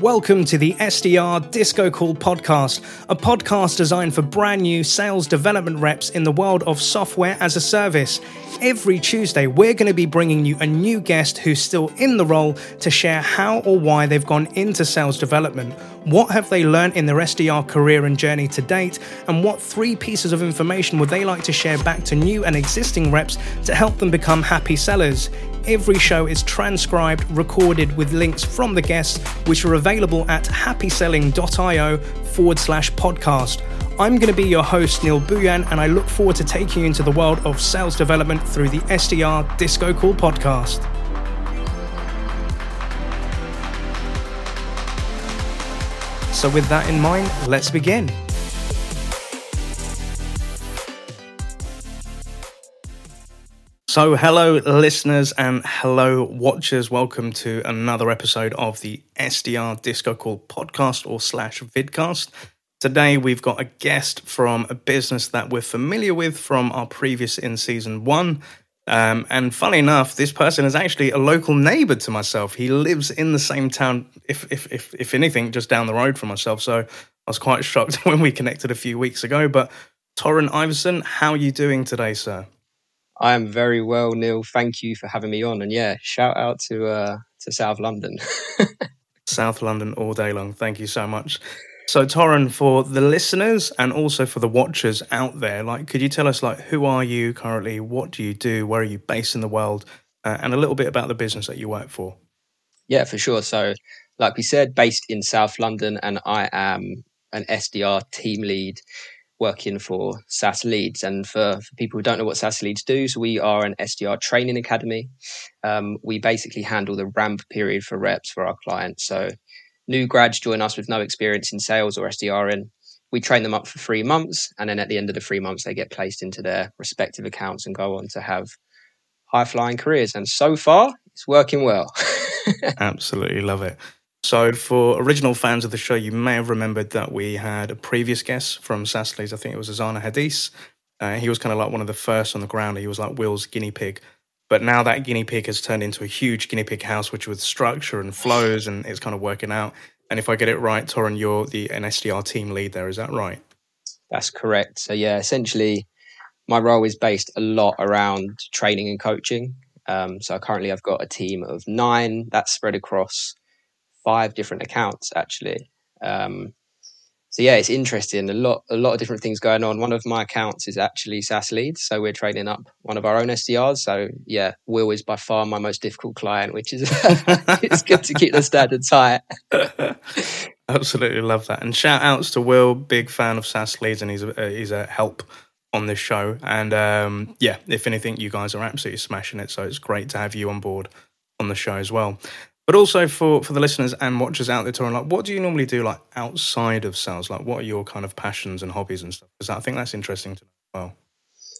Welcome to the SDR Disco Call podcast, a podcast designed for brand new sales development reps in the world of software as a service. Every Tuesday, we're going to be bringing you a new guest who's still in the role to share how or why they've gone into sales development. What have they learned in their SDR career and journey to date? And what three pieces of information would they like to share back to new and existing reps to help them become happy sellers? Every show is transcribed, recorded with links from the guests, which are available at happyselling.io forward slash podcast. I'm going to be your host, Neil Buyan, and I look forward to taking you into the world of sales development through the SDR Disco Call podcast. So, with that in mind, let's begin. So, hello, listeners, and hello, watchers. Welcome to another episode of the SDR Disco Call podcast or slash vidcast. Today, we've got a guest from a business that we're familiar with from our previous in season one. Um, and funny enough, this person is actually a local neighbor to myself. He lives in the same town, if, if, if, if anything, just down the road from myself. So I was quite shocked when we connected a few weeks ago. But Torron Iveson, how are you doing today, sir? I am very well, Neil. Thank you for having me on. And yeah, shout out to uh, to South London. South London all day long. Thank you so much. So, Torron, for the listeners and also for the watchers out there, like, could you tell us, like, who are you currently? What do you do? Where are you based in the world? Uh, and a little bit about the business that you work for. Yeah, for sure. So, like we said, based in South London, and I am an SDR team lead working for SaaS Leads. And for, for, people who don't know what SaaS Leads do, so we are an SDR training academy. Um, we basically handle the ramp period for reps for our clients. So new grads join us with no experience in sales or SDRing. We train them up for three months, and then at the end of the three months, they get placed into their respective accounts and go on to have high flying careers. And so far, it's working well. Absolutely love it. So, for original fans of the show, you may have remembered that we had a previous guest from SaaS Leads. I think it was Azana Hadis. Uh, he was kind of like one of the first on the ground. He was like Will's guinea pig. But now that guinea pig has turned into a huge guinea pig house, which with structure and flows, and it's kind of working out. And if I get it right, Torron, you're the an SDR team lead there. Is that right? That's correct. So yeah, essentially, my role is based a lot around training and coaching. Um, so currently, I've got a team of nine that's spread across five different accounts actually. Um, so yeah, it's interesting. A lot, a lot of different things going on. One of my accounts is actually SaaS leads, so we're training up one of our own SDRs. So yeah, Will is by far my most difficult client, which is it's good to keep the standards high. Absolutely love that. And shout outs to Will, big fan of SaaS leads, and he's a, he's a help on this show. And um, yeah, if anything, you guys are absolutely smashing it. So it's great to have you on board on the show as well. But also for for the listeners and watchers out there, Torron, like, what do you normally do like outside of sales? Like, what are your kind of passions and hobbies and stuff? Because I think that's interesting to know as well.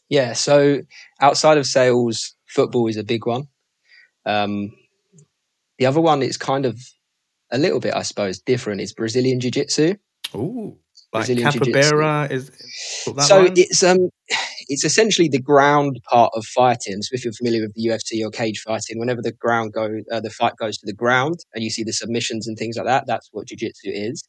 Yeah, so outside of sales, football is a big one. Um, the other one is kind of a little bit, I suppose, different. Is Brazilian Jiu Jitsu. Ooh, like Brazilian capoeira is. So line? it's um it's essentially the ground part of fighting. So if you're familiar with the UFC or cage fighting, whenever the ground go, uh, the fight goes to the ground, and you see the submissions and things like that, that's what jiu-jitsu is.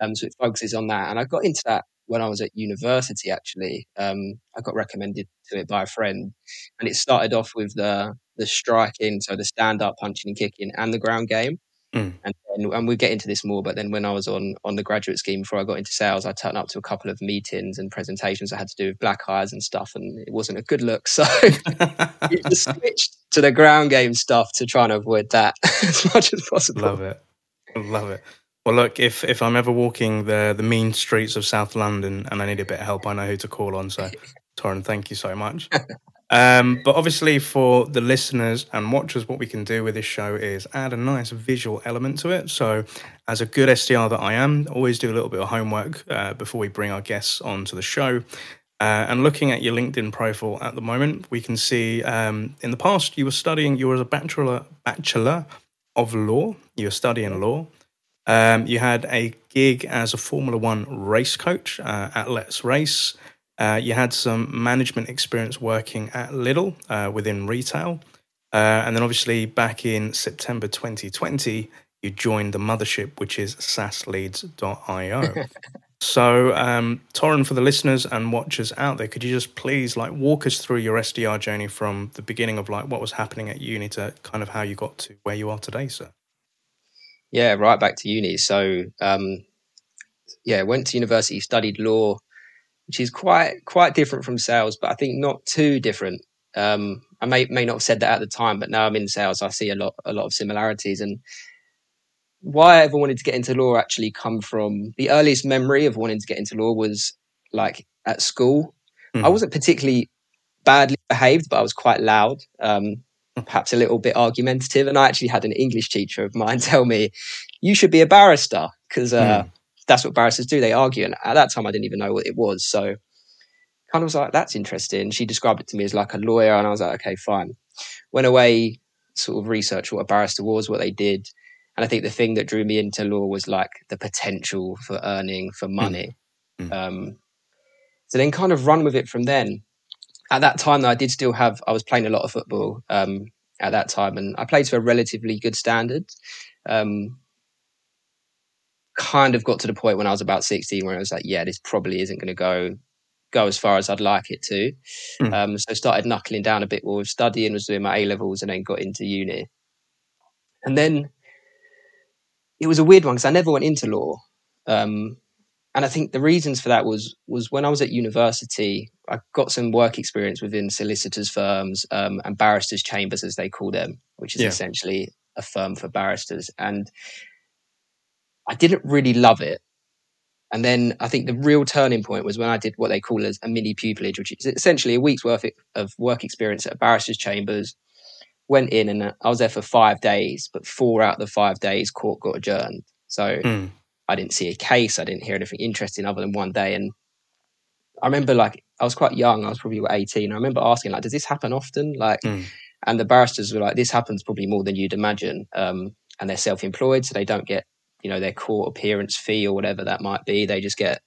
Um, so it focuses on that. And I got into that when I was at university. Actually, um, I got recommended to it by a friend, and it started off with the the striking, so the stand up, punching and kicking, and the ground game. Mm. And, and, and we'll get into this more. But then when I was on on the graduate scheme before I got into sales, I turned up to a couple of meetings and presentations I had to do with black eyes and stuff, and it wasn't a good look. So you just switched to the ground game stuff to try and avoid that as much as possible. Love it, love it. Well, look, if if I'm ever walking the the mean streets of South London and I need a bit of help, I know who to call on. So, Torron, thank you so much. Um, but obviously, for the listeners and watchers, what we can do with this show is add a nice visual element to it. So, as a good SDR that I am, always do a little bit of homework uh, before we bring our guests onto the show. Uh, and looking at your LinkedIn profile at the moment, we can see um, in the past you were studying, you were a bachelor, bachelor of law, you were studying law. Um, you had a gig as a Formula One race coach uh, at Let's Race. Uh, you had some management experience working at Lidl uh, within retail. Uh, and then obviously back in September 2020, you joined the mothership, which is sasleads.io. so, um, Torron, for the listeners and watchers out there, could you just please like walk us through your SDR journey from the beginning of like what was happening at uni to kind of how you got to where you are today, sir? Yeah, right back to uni. So, um, yeah, went to university, studied law, which is quite quite different from sales, but I think not too different. Um, I may may not have said that at the time, but now I'm in sales, I see a lot a lot of similarities. And why I ever wanted to get into law actually come from the earliest memory of wanting to get into law was like at school. Mm. I wasn't particularly badly behaved, but I was quite loud, um, perhaps a little bit argumentative. And I actually had an English teacher of mine tell me, "You should be a barrister," because uh, mm that's what barristers do. They argue. And at that time, I didn't even know what it was. So kind of was like, that's interesting. She described it to me as like a lawyer. And I was like, okay, fine. Went away, sort of researched what a barrister was, what they did. And I think the thing that drew me into law was like the potential for earning, for hmm. money. Mm. Um, so then kind of run with it from then. At that time, though, I did still have, I was playing a lot of football um, at that time and I played to a relatively good standard. Um, kind of got to the point when I was about 16 where I was like, yeah, this probably isn't going to go go as far as I'd like it to. Mm. Um, so started knuckling down a bit more with studying, was doing my A levels, and then got into uni. And then it was a weird one because I never went into law. Um, and I think the reasons for that was was when I was at university, I got some work experience within solicitors' firms um, and barristers' chambers, as they call them, which is yeah. essentially a firm for barristers. And I didn't really love it. And then I think the real turning point was when I did what they call as a mini pupillage, which is essentially a week's worth of work experience at a barrister's chambers. Went in and I was there for five days, but four out of the five days, court got adjourned. So mm. I didn't see a case. I didn't hear anything interesting other than one day. And I remember, like, I was quite young. I was probably 18. I remember asking, like, does this happen often? Like, mm. and the barristers were like, this happens probably more than you'd imagine. Um, and they're self-employed, so they don't get you know their court appearance fee or whatever that might be. They just get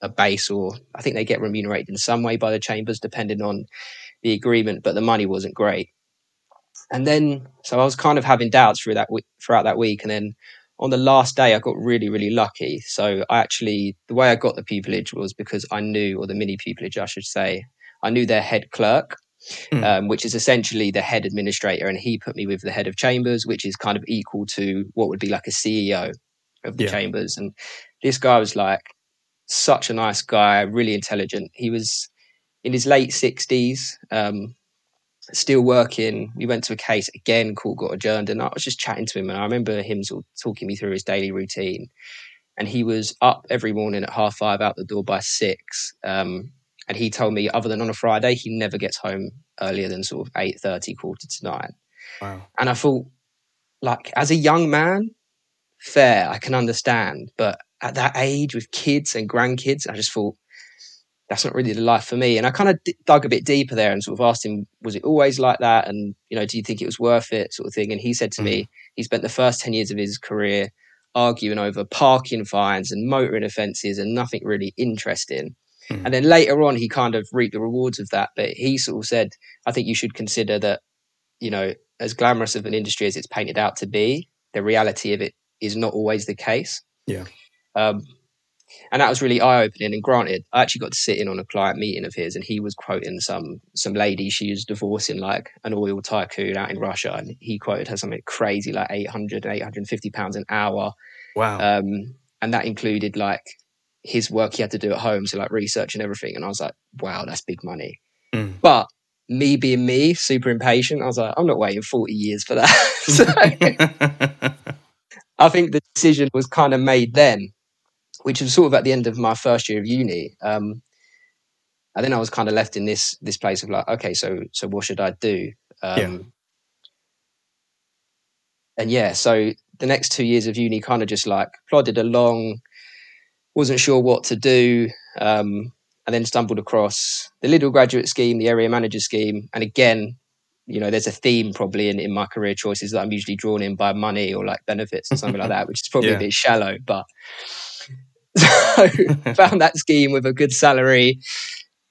a base, or I think they get remunerated in some way by the chambers, depending on the agreement. But the money wasn't great. And then, so I was kind of having doubts through that week, throughout that week, and then on the last day, I got really, really lucky. So I actually, the way I got the pupillage was because I knew, or the mini pupillage, I should say, I knew their head clerk mm. um, which is essentially the head administrator. And he put me with the head of chambers, which is kind of equal to what would be like a CEO of the yeah. chambers. And this guy was like such a nice guy, really intelligent. He was in his late 60s, um, still working. We went to a case again, court got adjourned, and I was just chatting to him. And I remember him sort of talking me through his daily routine. And he was up every morning at half five, out the door by six. Um, and he told me, other than on a Friday, he never gets home earlier than sort of eight thirty, quarter to nine. Wow. And I thought, like, as a young man, fair, I can understand. But at that age with kids and grandkids, I just thought that's not really the life for me. And I kind of d- dug a bit deeper there and sort of asked him, was it always like that? And, you know, do you think it was worth it, sort of thing? And he said to mm. me, he spent the first 10 years of his career arguing over parking fines and motoring offences and nothing really interesting. Mm. And then later on, he kind of reaped the rewards of that. But he sort of said, I think you should consider that, you know, as glamorous of an industry as it's painted out to be, the reality of it is not always the case. Yeah. Um, and that was really eye opening. And granted, I actually got to sit in on a client meeting of his, and he was quoting some some lady she was divorcing like an oil tycoon out in Russia, and he quoted her something crazy like 800, 850 pounds an hour. Wow. Um, and that included like his work he had to do at home, so like research and everything. And I was like, wow, that's big money. Mm. But me being me, super impatient, I was like, I'm not waiting 40 years for that. so, I think the decision was kind of made then, which was sort of at the end of my first year of uni. Um, and then I was kind of left in this this place of like, okay, so so what should I do? Um, yeah. And yeah, so the next two years of uni kind of just like plodded along, wasn't sure what to do. Um, and then stumbled across the Lidl graduate scheme, the area manager scheme. And again, you know, there's a theme probably in, in my career choices that I'm usually drawn in by money or like benefits or something like that, which is probably yeah. a bit shallow. But so found that scheme with a good salary,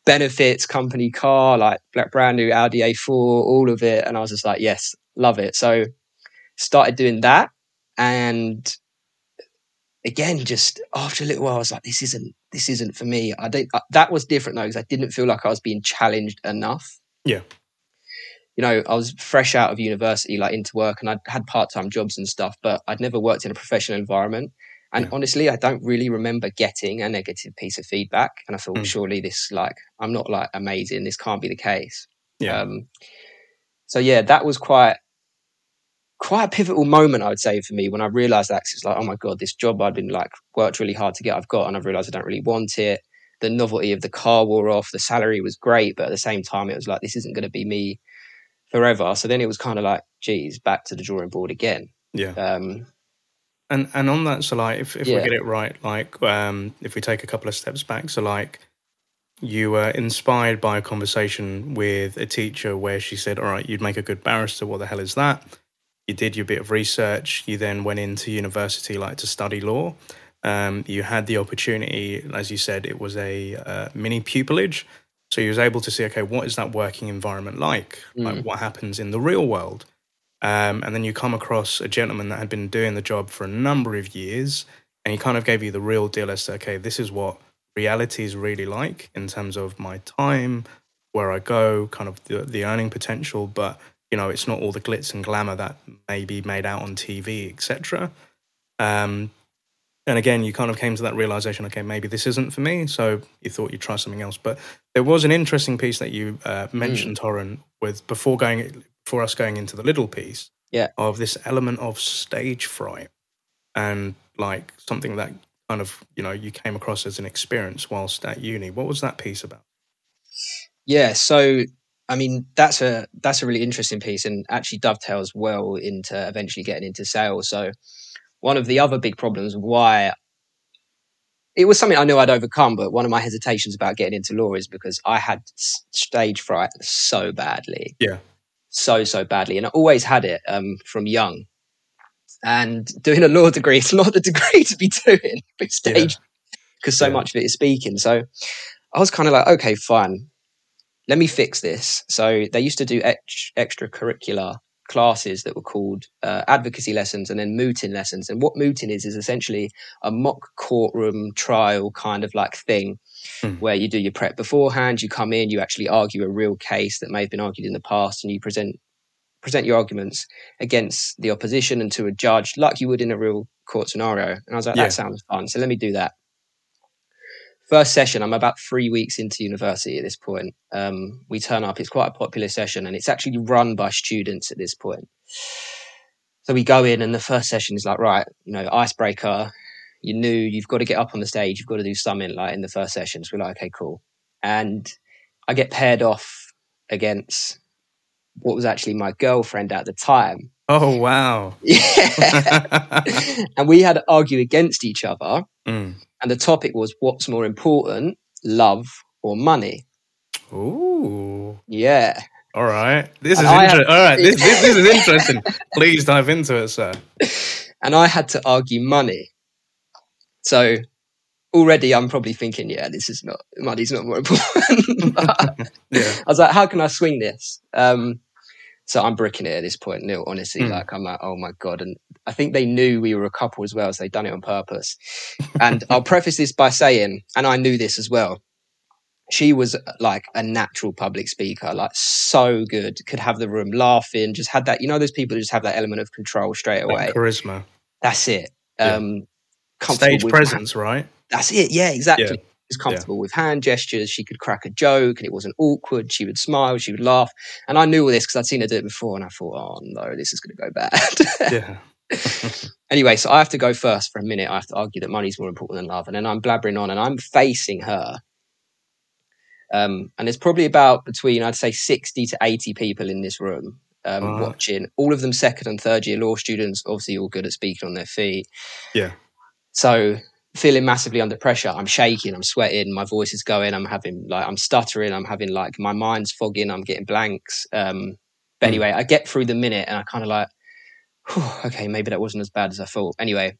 benefits, company car, like black brand new Audi A4, all of it. And I was just like, yes, love it. So started doing that and again, just after a little while, I was like, this isn't this isn't for me. I don't. I, that was different though because I didn't feel like I was being challenged enough. Yeah. You know, I was fresh out of university, like into work, and I'd had part time jobs and stuff, but I'd never worked in a professional environment. And Yeah. honestly, I don't really remember getting a negative piece of feedback. And I thought, Mm. surely this, like, I'm not like amazing. This can't be the case. Yeah. Um, so yeah, that was quite quite a pivotal moment, I would say, for me when I realized that it's like, oh my god, this job I'd been like worked really hard to get, I've got, and I've realized I don't really want it. The novelty of the car wore off. The salary was great, but at the same time, it was like this isn't going to be me forever. So then it was kind of like, geez, back to the drawing board again. yeah. Um, And and on that, so like if, if we get it right, like um, if we take a couple of steps back, so like you were inspired by a conversation with a teacher where she said, "All right, you'd make a good barrister. What the hell is that?" You did your bit of research. You then went into university, like to study law. Um, you had the opportunity, as you said, it was a uh, mini pupillage. So you was able to see, okay, what is that working environment like? Like what happens in the real world? Um, and then you come across a gentleman that had been doing the job for a number of years, and he kind of gave you the real deal as to, okay, this is what reality is really like in terms of my time, where I go, kind of the, the earning potential, but you know, it's not all the glitz and glamour that may be made out on TV, etc. Um, and again, you kind of came to that realization, okay, maybe this isn't for me. So you thought you'd try something else. But there was an interesting piece that you uh, mentioned, Torron, with before going before us going into the little piece, Yeah. of this element of stage fright and like something that kind of you know you came across as an experience whilst at uni. What was that piece about? Yeah, so I mean that's a that's a really interesting piece and actually dovetails well into eventually getting into sales. So one of the other big problems why it was something I knew I'd overcome, but one of my hesitations about getting into law is because I had stage fright so badly. Yeah. So so badly, and I always had it um, from young. And doing a law degree, it's not the degree to be doing with stage because so Yeah. much of it is speaking. So I was kind of like, okay, fine, let me fix this. So they used to do ex- extracurricular classes that were called uh, advocacy lessons and then mooting lessons. And what mooting is is essentially a mock courtroom trial kind of like thing Hmm. where you do your prep beforehand, you come in, you actually argue a real case that may have been argued in the past, and you present present your arguments against the opposition and to a judge like you would in a real court scenario. And I was like, Yeah. that sounds fun. So let me do that. First session, I'm about three weeks into university at this point. Um, we turn up, it's quite a popular session, and it's actually run by students at this point. So we go in, and the first session is like, right, you know, icebreaker. You knew you've got to get up on the stage, you've got to do something like in the first session. So we're like, okay, cool. And I get paired off against what was actually my girlfriend at the time. Oh wow! Yeah. and we had to argue against each other. Mm. And the topic was what's more important, love or money? Ooh. Yeah. All right. This is And I have- interesting. All right. This, this, this is interesting. Please dive into it, sir. And I had to argue money. So already I'm probably thinking, yeah, this is not, money's not more important. Yeah. I was like, how can I swing this? Um, so I'm bricking it at this point, Neil, honestly. Mm. Like, I'm like, oh my God. And I think they knew we were a couple as well, so they'd done it on purpose. And I'll preface this by saying, and I knew this as well, she was like a natural public speaker, like so good, could have the room laughing, just had that, you know, those people who just have that element of control straight away. Like charisma. That's it. Um, Stage presence, right? That's it. Yeah, exactly. Yeah. Was comfortable with hand gestures. She could crack a joke and it wasn't awkward. She would smile. She would laugh. And I knew all this because I'd seen her do it before. And I thought, oh no, this is going to go bad. Yeah. anyway, so I have to go first for a minute. I have to argue that money's more important than love. And then I'm blabbering on and I'm facing her. Um, and there's probably about between, I'd say, 60 to 80 people in this room um, watching. All of them second and third year law students, obviously all good at speaking on their feet. Yeah. So feeling massively under pressure. I'm shaking, I'm sweating, my voice is going, I'm having like I'm stuttering, I'm having like my mind's fogging, I'm getting blanks. Um but Mm. anyway, I get through the minute and I kind of like, okay, maybe that wasn't as bad as I thought. Anyway,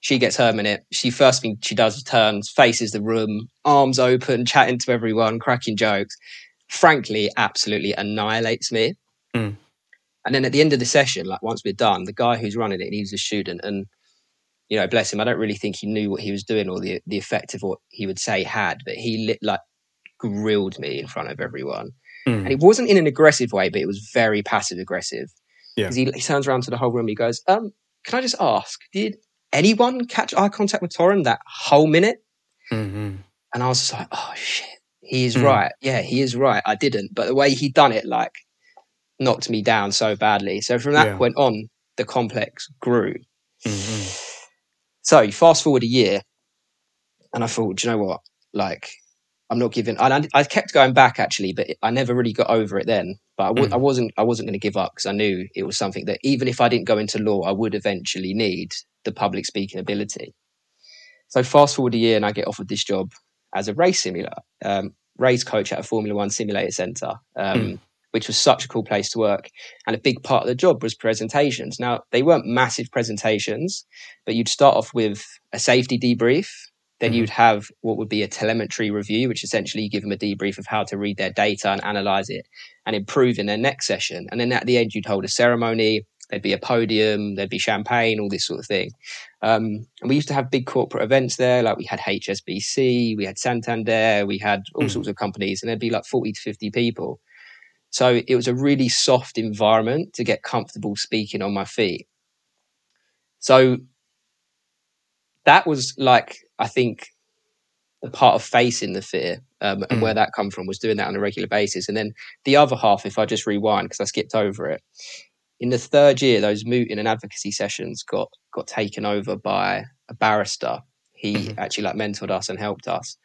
she gets her minute. She first thing she does is turns, faces the room, arms open, chatting to everyone, cracking jokes. Frankly, absolutely annihilates me. Mm. And then at the end of the session, like once we're done, the guy who's running it, he was a student, and you know, bless him, I don't really think he knew what he was doing or the the effect of what he would say had, but he lit, like grilled me in front of everyone, mm. and it wasn't in an aggressive way, but it was very passive aggressive. Because yeah. he, he turns around to the whole room, he goes, "Um, can I just ask, did anyone catch eye contact with Torron that whole minute?" Mm-hmm. And I was just like, "Oh shit." He is mm. right. Yeah, he is right. I didn't, but the way he done it, like, knocked me down so badly. So from that yeah. point on, the complex grew. Mm-hmm. So fast forward a year, and I thought, do you know what? Like, I'm not giving. I, I kept going back actually, but I never really got over it then. But I w- mm. I wasn't. I wasn't going to give up because I knew it was something that even if I didn't go into law, I would eventually need the public speaking ability. So fast forward a year, and I get offered this job as a race simulator, um, race coach at a Formula One simulator center. Um, mm which was such a cool place to work. And a big part of the job was presentations. Now, they weren't massive presentations, but you'd start off with a safety debrief. Then mm-hmm. you'd have what would be a telemetry review, which essentially you give them a debrief of how to read their data and analyze it and improve in their next session. And then at the end, you'd hold a ceremony. There'd be a podium, there'd be champagne, all this sort of thing. Um, and we used to have big corporate events there, like we had HSBC, we had Santander, we had all mm. sorts of companies, and there'd be like 40 to 50 people. So it was a really soft environment to get comfortable speaking on my feet. So that was like, I think, the part of facing the fear um, and mm. where that come from was doing that on a regular basis. And then the other half, if I just rewind because I skipped over it, in the third year, those mooting and advocacy sessions got got taken over by a barrister. He mm-hmm. actually like mentored us and helped us,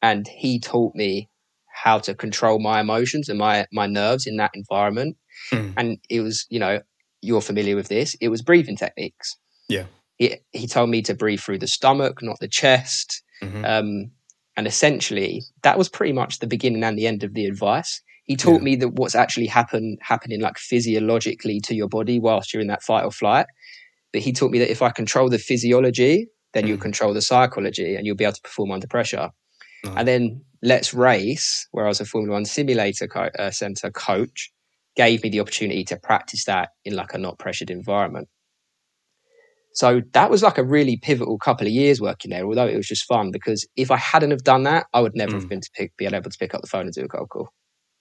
and he taught me how to control my emotions and my my nerves in that environment. Mm. And it was, you know, you're familiar with this. It was breathing techniques. Yeah. He, he told me to breathe through the stomach, not the chest. Mm-hmm. Um, and essentially, that was pretty much the beginning and the end of the advice. He taught yeah. me that what's actually happen happening like physiologically to your body whilst you're in that fight or flight. But he taught me that if I control the physiology, then mm. you'll control the psychology and you'll be able to perform under pressure. Nice. And then Let's Race, where I was a Formula One simulator co- uh, center coach, gave me the opportunity to practice that in like a not pressured environment. So that was like a really pivotal couple of years working there, although it was just fun because if I hadn't have done that, I would never mm. have been to pick, be able to pick up the phone and do a cold call.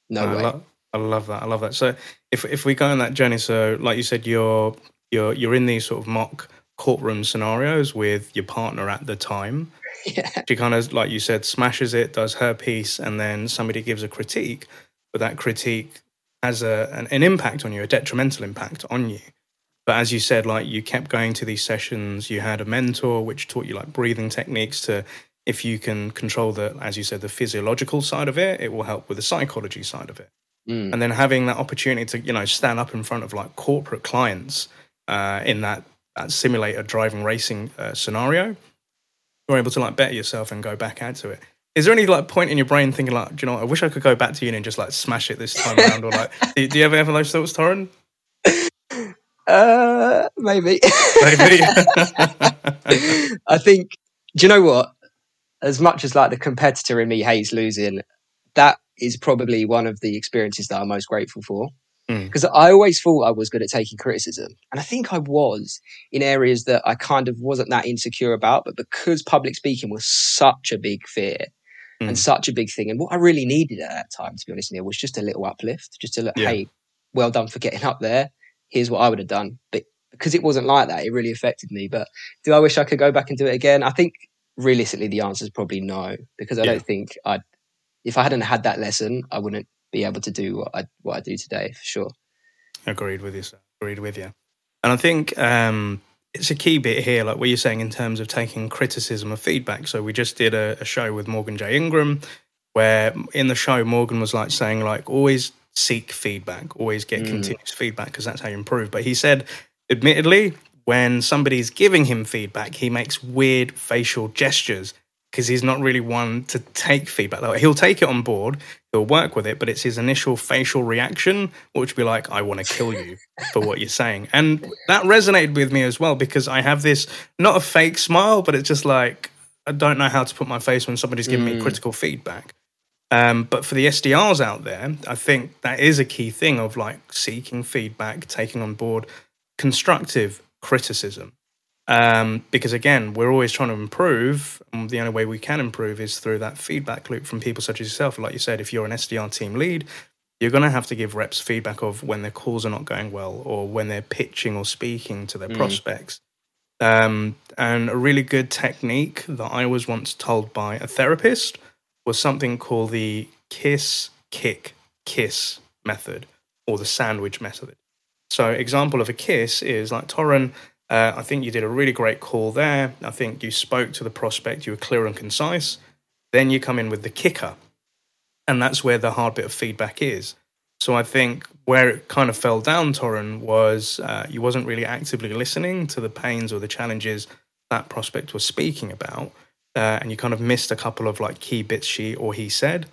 No I way. Lo- I love that. I love that. So if if we go on that journey, so like you said, you're you're you're in these sort of mock courtroom scenarios with your partner at the time. Yeah. She kind of, like you said, smashes it, does her piece, and then somebody gives a critique, but that critique has a, an, an impact on you, a detrimental impact on you. But as you said, like you kept going to these sessions, you had a mentor which taught you like breathing techniques to, if you can control the, as you said, the physiological side of it, it will help with the psychology side of it. Mm. And then having that opportunity to, you know, stand up in front of like corporate clients uh, in that, that a driving racing uh, scenario, you're able to like better yourself and go back out to it. Is there any like point in your brain thinking like, do you know, what, I wish I could go back to uni and just like smash it this time around, or like, do, do you ever have those thoughts, Torron? Uh, maybe. maybe. I think. Do you know what? As much as like the competitor in me hates losing, that is probably one of the experiences that I'm most grateful for. Because mm. I always thought I was good at taking criticism. And I think I was in areas that I kind of wasn't that insecure about. But because public speaking was such a big fear mm. and such a big thing, and what I really needed at that time, to be honest, Neil, was just a little uplift, just to look, yeah. hey, well done for getting up there. Here's what I would have done. But because it wasn't like that, it really affected me. But do I wish I could go back and do it again? I think realistically, the answer is probably no, because I yeah. don't think I'd, if I hadn't had that lesson, I wouldn't be able to do what I what I do today for sure. Agreed with you. Sir. Agreed with you. And I think um, it's a key bit here, like what you're saying in terms of taking criticism or feedback. So we just did a, a show with Morgan J Ingram, where in the show Morgan was like saying like always seek feedback, always get mm. continuous feedback because that's how you improve. But he said, admittedly, when somebody's giving him feedback, he makes weird facial gestures because he's not really one to take feedback. Like, he'll take it on board, he'll work with it, but it's his initial facial reaction, which would be like, I want to kill you for what you're saying. And that resonated with me as well because I have this not a fake smile, but it's just like, I don't know how to put my face when somebody's giving mm. me critical feedback. Um, but for the SDRs out there, I think that is a key thing of like seeking feedback, taking on board constructive criticism. Um, because again, we're always trying to improve. And the only way we can improve is through that feedback loop from people such as yourself. Like you said, if you're an SDR team lead, you're going to have to give reps feedback of when their calls are not going well or when they're pitching or speaking to their mm. prospects. Um, and a really good technique that I was once told by a therapist was something called the kiss, kick, kiss method or the sandwich method. So, example of a kiss is like Torron. Uh, I think you did a really great call there. I think you spoke to the prospect. You were clear and concise. Then you come in with the kicker, and that's where the hard bit of feedback is. So I think where it kind of fell down, Torron, was uh, you wasn't really actively listening to the pains or the challenges that prospect was speaking about, uh, and you kind of missed a couple of like key bits she or he said.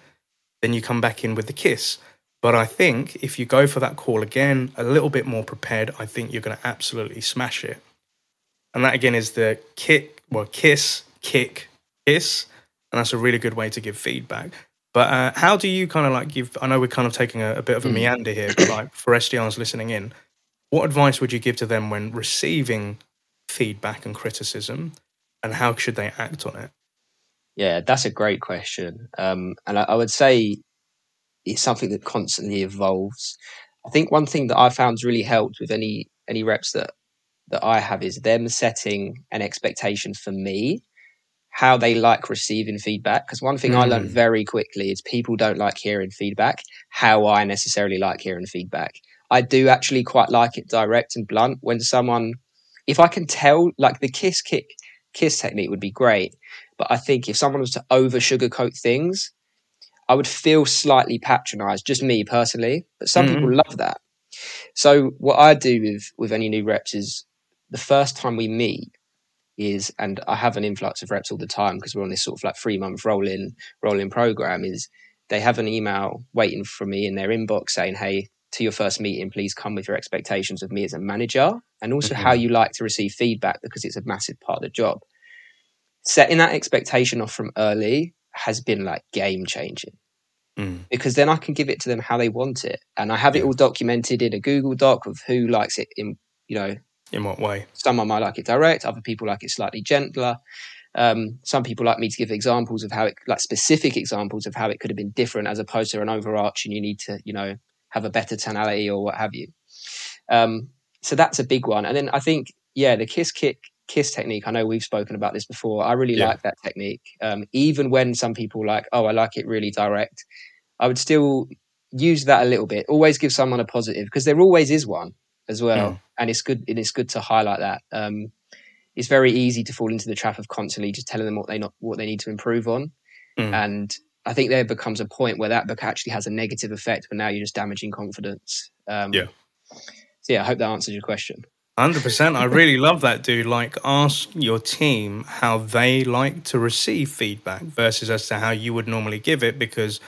Then you come back in with the kiss. But I think if you go for that call again, a little bit more prepared, I think you're going to absolutely smash it. And that again is the kick, well, kiss, kick, kiss. And that's a really good way to give feedback. But uh, how do you kind of like give? I know we're kind of taking a, a bit of a mm. meander here, but like for SDRs listening in, what advice would you give to them when receiving feedback and criticism, and how should they act on it? Yeah, that's a great question, um, and I, I would say it's something that constantly evolves. I think one thing that I found really helped with any any reps that that I have is them setting an expectation for me how they like receiving feedback. Because one thing mm. I learned hmm. very quickly is people don't like hearing feedback how I necessarily like hearing feedback. I do actually quite like it direct and blunt when someone, if I can tell, like the kiss kick kiss technique would be great. But I think if someone was to over sugarcoat things, I would feel slightly patronized, just me personally. But some mm. people love that. So what I do with with any new reps is the first time we meet, is, and I have an influx of reps all the time because we're on this sort of like three month rolling rolling program. Is they have an email waiting for me in their inbox saying, "Hey, to your first meeting, please come with your expectations of me as a manager, and also mm-hmm. how you like to receive feedback because it's a massive part of the job." Setting that expectation off from early has been like game changing. Mm. Because then I can give it to them how they want it, and I have yeah. it all documented in a Google Doc of who likes it in you know in what way? Someone might like it direct, other people like it slightly gentler. Um, some people like me to give examples of how it, like specific examples of how it could have been different, as opposed to an overarching. You need to, you know, have a better tonality or what have you. Um, so that's a big one. And then I think, yeah, the kiss kick kiss technique. I know we've spoken about this before. I really yeah. like that technique. Um, even when some people like, oh, I like it really direct. I would still use that a little bit. Always give someone a positive because there always is one as well, mm. and it's good. And It is good to highlight that. Um, it's very easy to fall into the trap of constantly just telling them what they not what they need to improve on, mm. and I think there becomes a point where that book actually has a negative effect, but now you're just damaging confidence. Um, yeah. So yeah, I hope that answers your question. Hundred percent. I really love that, dude. Like, ask your team how they like to receive feedback versus as to how you would normally give it, because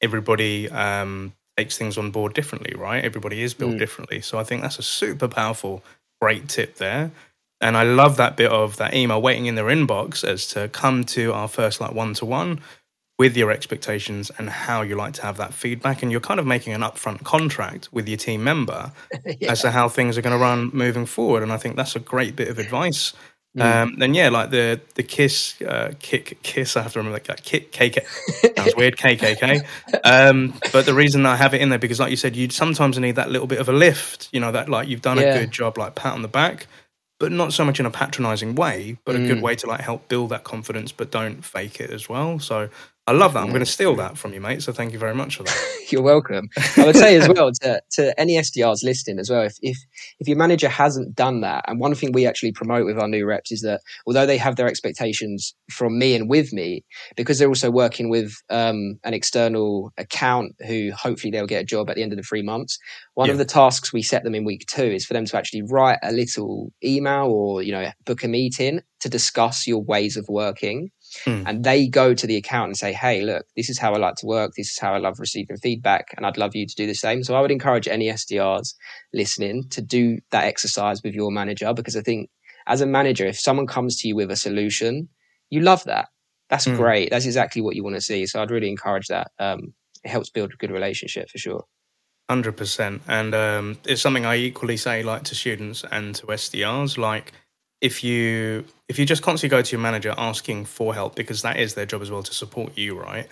everybody um, takes things on board differently, right? Everybody is built mm. differently. So I think that's a super powerful, great tip there. And I love that bit of that email waiting in their inbox as to come to our first like one to one with your expectations and how you like to have that feedback. And you're kind of making an upfront contract with your team member yeah. as to how things are going to run moving forward. And I think that's a great bit of advice Mm. Um, then yeah, like the the kiss, uh, kick, kiss. I have to remember that kick, KK. Sounds weird, KKK. Um, but the reason I have it in there because, like you said, you sometimes need that little bit of a lift. You know that like you've done yeah. a good job, like pat on the back, but not so much in a patronising way, but mm. a good mm. way to like help build that confidence, but don't fake it as well. So I love that. I'm going to steal that from you, mate. So thank you very much for that. You're welcome. I would say as well to, to any SDRs listening as well, if, if if your manager hasn't done that, and one thing we actually promote with our new reps is that although they have their expectations from me and with me, because they're also working with um, an external account who hopefully they'll get a job at the end of the three months. One yeah. of the tasks we set them in week two is for them to actually write a little email or you know book a meeting to discuss your ways of working Mm. And they go to the account and say, hey, look, this is how I like to work. This is how I love receiving feedback. And I'd love you to do the same. So I would encourage any SDRs listening to do that exercise with your manager because I think as a manager, if someone comes to you with a solution, you love that. that's mm. great. That's exactly what you want to see. So I'd really encourage that. Um, it helps build a good relationship for sure. Hundred percent, and um, it's something I equally say like to students and to SDRs. Like, if you if you just constantly go to your manager asking for help because that is their job as well to support you, right?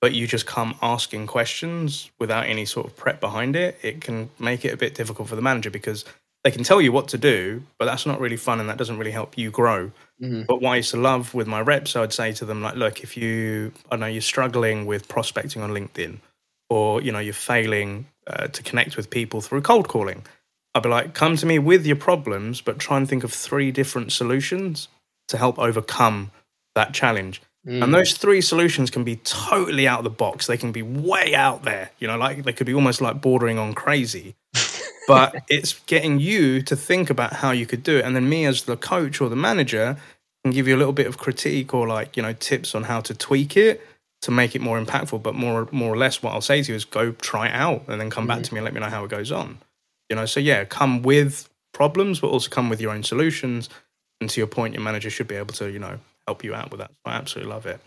But you just come asking questions without any sort of prep behind it, it can make it a bit difficult for the manager because they can tell you what to do, but that's not really fun and that doesn't really help you grow. Mm-hmm. But what I used to love with my reps, I would say to them like, look, if you I know you're struggling with prospecting on LinkedIn, or you know you're failing uh, to connect with people through cold calling, I'd be like, come to me with your problems, but try and think of three different solutions to help overcome that challenge. Mm. And those three solutions can be totally out of the box. They can be way out there, you know, like they could be almost like bordering on crazy. but it's getting you to think about how you could do it. And then me as the coach or the manager can give you a little bit of critique or like, you know, tips on how to tweak it to make it more impactful. But more more or less what I'll say to you is go try it out and then come mm. back to me and let me know how it goes on. You know, so yeah, come with problems, but also come with your own solutions. And to your point, your manager should be able to, you know, help you out with that. I absolutely love it.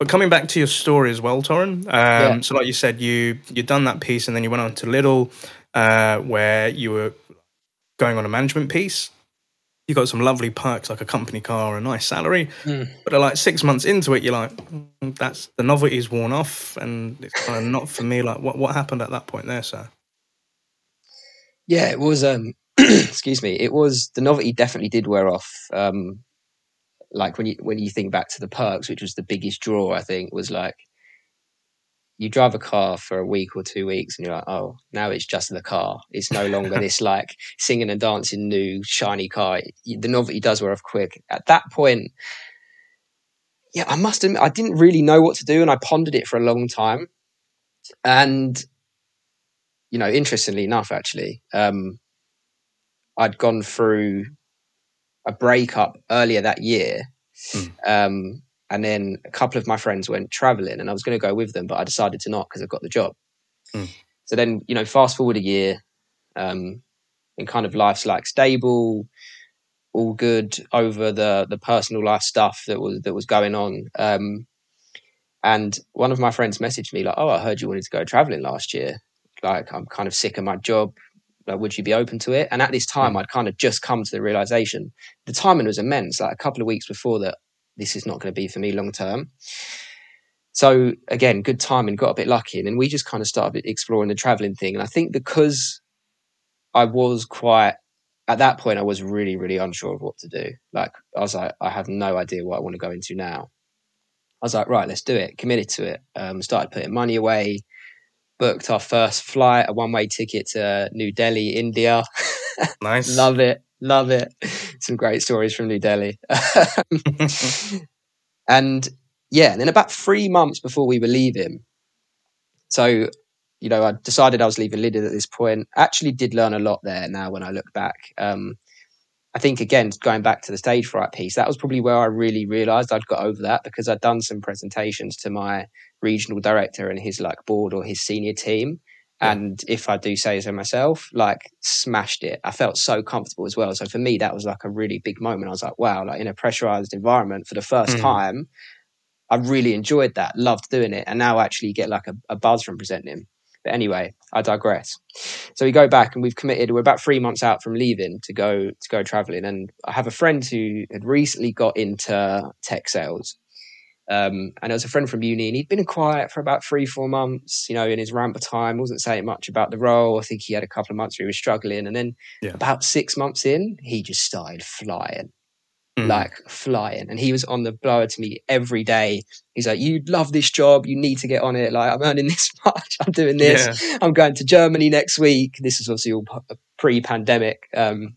But coming back to your story as well, Torron. Um, yeah. So, like you said, you you done that piece, and then you went on to Lidl, uh, where you were going on a management piece. You got some lovely perks like a company car, a nice salary. Mm. But like six months into it, you're like, mm, that's the novelty's worn off, and it's kind of not for me. Like, what what happened at that point there, sir? Yeah, it was. Um, excuse me. It was the novelty definitely did wear off. Um, like when you when you think back to the perks, which was the biggest draw, I think was like you drive a car for a week or two weeks and you're like, oh, now it's just the car. It's no longer this like singing and dancing new shiny car. The novelty does wear off quick. At that point, yeah, I must admit, I didn't really know what to do and I pondered it for a long time. And you know, interestingly enough, actually, um, I'd gone through a breakup earlier that year. Mm. Um, and then a couple of my friends went traveling and I was going to go with them, but I decided to not because I've got the job. Mm. So then, you know, fast forward a year, um, and kind of life's like stable, all good over the, the personal life stuff that was, that was going on. Um, and one of my friends messaged me like, "Oh, I heard you wanted to go traveling last year like I'm kind of sick of my job. Like, would you be open to it? And at this time, mm. I'd kind of just come to the realization the timing was immense. Like a couple of weeks before that, this is not going to be for me long term. So again, good timing, got a bit lucky, and then we just kind of started exploring the traveling thing. And I think because I was quite at that point, I was really, really unsure of what to do. Like I was like, I have no idea what I want to go into now. I was like, right, let's do it. Committed to it. Um, started putting money away booked our first flight, a one way ticket to New Delhi, India. Nice. love it. Love it. Some great stories from New Delhi. and yeah, and then about three months before we were leaving, so you know, I decided I was leaving Lidl at this point. Actually, did learn a lot there. Now, when I look back, um, I think again, going back to the stage fright piece, that was probably where I really realised I'd got over that because I'd done some presentations to my regional director and his like board or his senior team. Yeah. And if I do say so myself, like smashed it. I felt so comfortable as well. So for me, that was like a really big moment. I was like, wow, like in a pressurized environment for the first mm. time, I really enjoyed that, loved doing it. And now I actually get like a, a buzz from presenting. him. But anyway, I digress. So we go back and we've committed. We're about three months out from leaving to go to go traveling. And I have a friend who had recently got into tech sales, um, and it was a friend from uni, and he'd been quiet for about three, four months, you know, in his ramp of time, wasn't saying much about the role. I think he had a couple of months where he was struggling. And then yeah. about six months in, he just started flying, mm. like flying. And he was on the blower to me every day. He's like, You love this job. You need to get on it. Like, I'm earning this much. I'm doing this. Yeah. I'm going to Germany next week. This is obviously all pre pandemic. Um,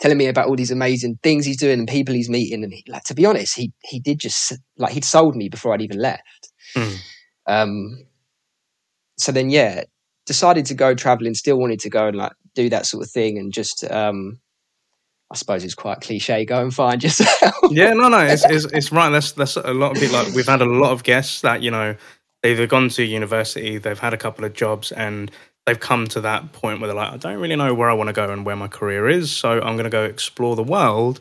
telling me about all these amazing things he's doing and people he's meeting. And he, like, to be honest, he he did just like he'd sold me before I'd even left. Mm. Um, so then, yeah, decided to go traveling. Still wanted to go and like do that sort of thing, and just um, I suppose it's quite cliche. Go and find yourself. yeah, no, no, it's, it's, it's right. That's that's a lot of people. Like we've had a lot of guests that you know they've gone to university, they've had a couple of jobs, and they've come to that point where they're like, I don't really know where I want to go and where my career is, so I'm going to go explore the world.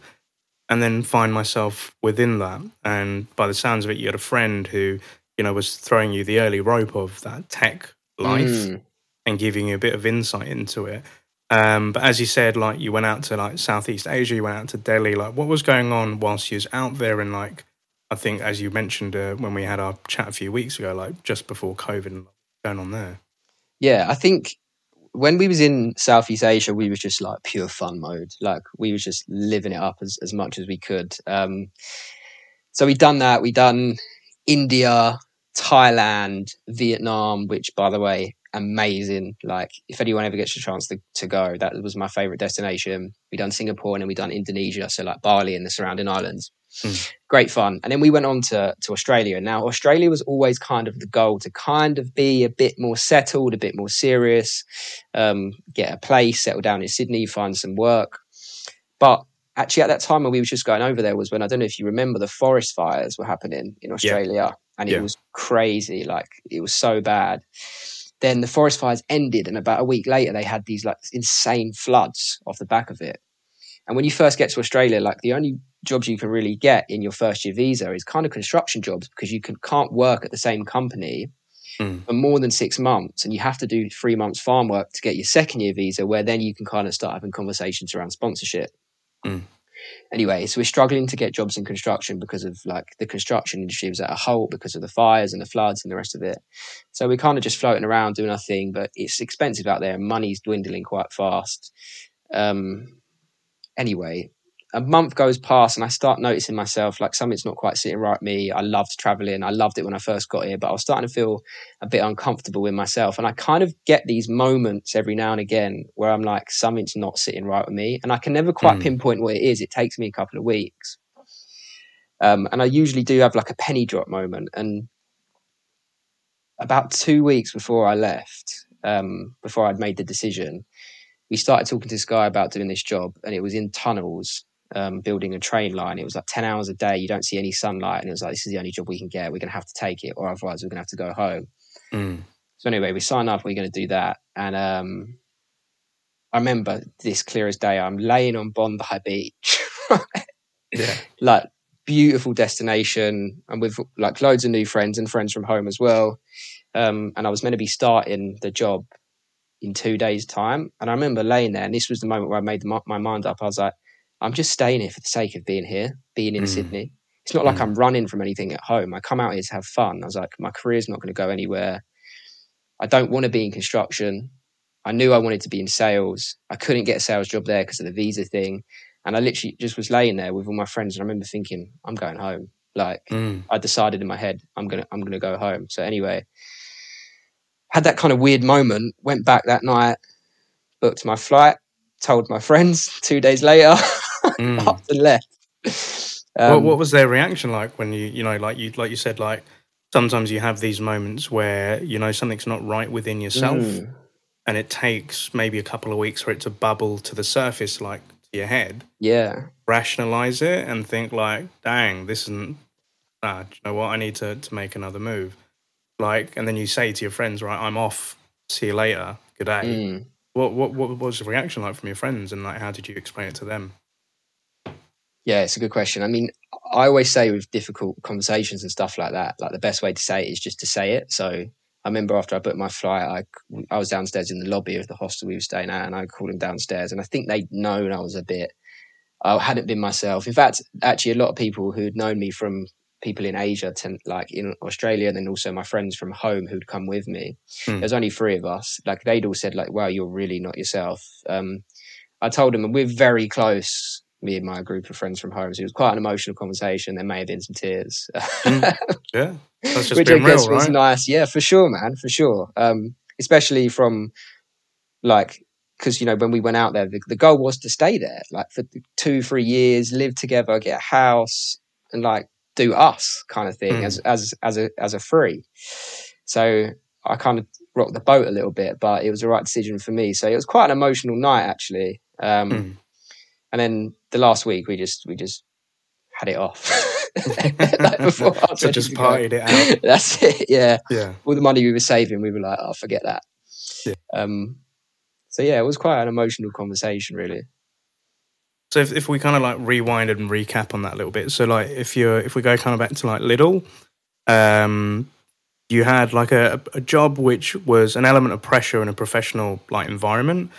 and then find myself within that. And by the sounds of it, you had a friend who, you know, was throwing you the early rope of that tech life Mm. and giving you a bit of insight into it. Um, but as you said, like you went out to like Southeast Asia, you went out to Delhi. Like, what was going on whilst you was out there? And like, I think as you mentioned uh, when we had our chat a few weeks ago, like just before COVID, and going on there. Yeah, I think when we was in Southeast Asia, we was just like pure fun mode. Like we was just living it up as, as much as we could. Um, so we done that. We done India, Thailand, Vietnam, which by the way, amazing. Like if anyone ever gets a chance to, to go, that was my favorite destination. We done Singapore and then we done Indonesia. So like Bali and the surrounding islands. Mm. Great fun. And then we went on to, to Australia. Now, Australia was always kind of the goal to kind of be a bit more settled, a bit more serious, um, get a place, settle down in Sydney, find some work. But actually, at that time when we were just going over there was when I don't know if you remember the forest fires were happening in Australia, and it Yeah. was crazy. Like it was so bad. Then the forest fires ended, and about a week later, they had these like insane floods off the back of it. And when you first get to Australia, like the only jobs you can really get in your first year visa is kind of construction jobs because you can, can't work at the same company Mm. for more than six months, and you have to do three months farm work to get your second year visa, where then you can kind of start having conversations around sponsorship. Mm. Anyway, so we're struggling to get jobs in construction because of like the construction industry was at a halt because of the fires and the floods and the rest of it. So we're kind of just floating around doing our thing, but it's expensive out there and money's dwindling quite fast. Um, anyway, a month goes past and I start noticing myself like something's not quite sitting right with me. I loved traveling. I loved it when I first got here, but I was starting to feel a bit uncomfortable with myself. And I kind of get these moments every now and again where I'm like, something's not sitting right with me. And I can never quite Mm. pinpoint what it is. It takes me a couple of weeks. Um, and I usually do have like a penny drop moment. And about two weeks before I left, um, before I'd made the decision, we started talking to this guy about doing this job, and it was in tunnels, um, building a train line. It was like 10 hours a day. You don't see any sunlight. And it was like, this is the only job we can get. We're going to have to take it, or otherwise, we're going to have to go home. Mm. So, anyway, we signed up. We're going to do that. And um, I remember this clear as day. I'm laying on Bondi Beach, Yeah. like beautiful destination, and with like loads of new friends and friends from home as well. Um, and I was meant to be starting the job in two days' time. And I remember laying there, and this was the moment where I made the, my mind up. I was like, I'm just staying here for the sake of being here, being in Mm. Sydney. It's not like Mm. I'm running from anything at home. I come out here to have fun. I was like, my career's not going to go anywhere. I don't want to be in construction. I knew I wanted to be in sales. I couldn't get a sales job there because of the visa thing. And I literally just was laying there with all my friends. And I remember thinking, I'm going home. Like, Mm. I decided in my head I'm gonna I'm gonna go home. So anyway, had that kind of weird moment. Went back that night, booked my flight, told my friends. Two days later, Mm. up and left. what, Um, what was their reaction like when you, you know, like you, like you said, like sometimes you have these moments where you know something's not right within yourself, mm, and it takes maybe a couple of weeks for it to bubble to the surface, like to your head, yeah, rationalize it, and think like, "Dang, this isn't." Ah, you know what? I need to to make another move. Like, and then you say to your friends, "Right, I'm off. See you later. Good day." mm. What, what what was the reaction like from your friends, and like how did you explain it to them? Yeah. It's a good question. I mean, I always say with difficult conversations and stuff like that, like the best way to say it is just to say it. So I remember after I booked my flight, I I was downstairs in the lobby of the hostel we were staying at, and I called them downstairs, and I think they'd known I was a bit. I hadn't been myself. In fact, actually, a lot of people who'd known me from people in Asia, to, like in Australia, and then also my friends from home who'd come with me. Hmm. There's only three of us. Like they'd all said, like, "Wow, you're really not yourself." Um, I told them, and we're very close. Me and my group of friends from home. So it was quite an emotional conversation. There may have been some tears. Mm. Yeah, that's just which I guess real, was right? nice. Yeah, for sure, man, for sure. Um, especially from like because you know when we went out there, the, the goal was to stay there, like for two, three years, live together, get a house, and like do us kind of thing Mm. as as as a as a free. So I kind of rocked the boat a little bit, but it was the right decision for me. So it was quite an emotional night actually. Um, Mm. And then the last week we just we just had it off. like before so just go. partied it out. That's it. Yeah Yeah. all the money we were saving, we were like, "Oh, forget that." Yeah. Um, so yeah, it was quite an emotional conversation, really. So if, if we kind of like rewind and recap on that a little bit, so like if you're if we go kind of back to like Lidl, um, you had like a, a job which was an element of pressure in a professional like environment.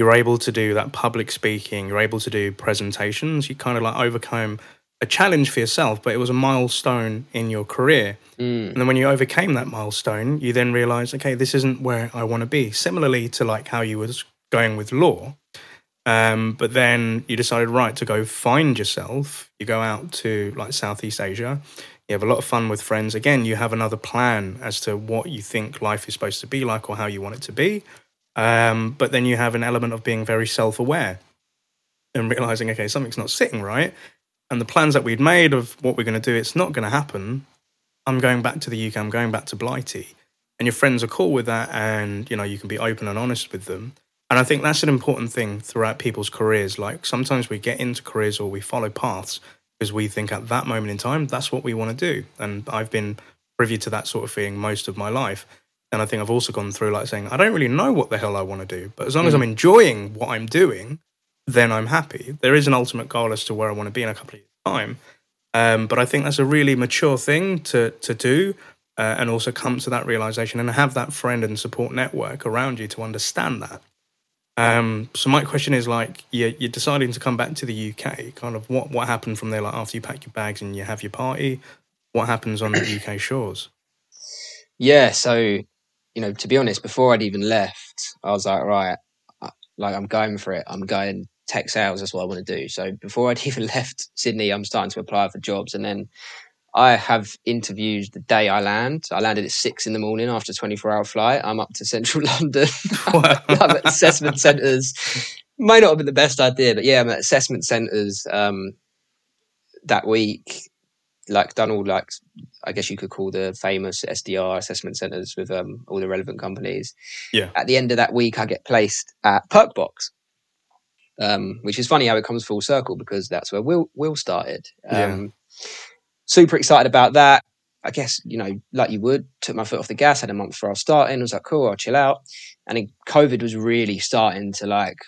You're able to do that public speaking. You're able to do presentations. You kind of like overcome a challenge for yourself, but it was a milestone in your career. Mm. And then when you overcame that milestone, you then realize, okay, this isn't where I want to be. Similarly to like how you was going with law, um, but then you decided, right, to go find yourself. You go out to like Southeast Asia. You have a lot of fun with friends. Again, you have another plan as to what you think life is supposed to be like or how you want it to be. Um, but then you have an element of being very self aware and realizing, okay, something's not sitting right. And the plans that we'd made of what we're going to do, it's not going to happen. I'm going back to the UK, I'm going back to Blighty. And your friends are cool with that. And, you know, you can be open and honest with them. And I think that's an important thing throughout people's careers. Like sometimes we get into careers or we follow paths because we think at that moment in time, that's what we want to do. And I've been privy to that sort of feeling most of my life. And I think I've also gone through like saying, I don't really know what the hell I want to do, but as long mm. as I'm enjoying what I'm doing, then I'm happy. There is an ultimate goal as to where I want to be in a couple of years' time. Um, but I think that's a really mature thing to to do, uh, and also come to that realization and have that friend and support network around you to understand that. Um, so my question is like, you're, you're, deciding to come back to the UK. Kind of what what happened from there? Like after you pack your bags and you have your party, what happens on the UK shores? Yeah, so you know, to be honest, before I'd even left, I was like, right, like I'm going for it. I'm going tech sales. That's what I want to do. So before I'd even left Sydney, I'm starting to apply for jobs, and then I have interviews the day I land. I landed at six in the morning after a 24 hour flight. I'm up to central London. Wow. I'm at assessment centres. Might not have been the best idea, but yeah, I'm at assessment centres um, that week. Like done all like I guess you could call the famous SDR assessment centres with um, all the relevant companies. Yeah. At the end of that week, I get placed at Perkbox, um, which is funny how it comes full circle because that's where Will Will started. Um, yeah super excited about that. I guess, you know, like you would, took my foot off the gas, had a month before I was starting, was like, cool, I'll chill out. And then COVID was really starting to like,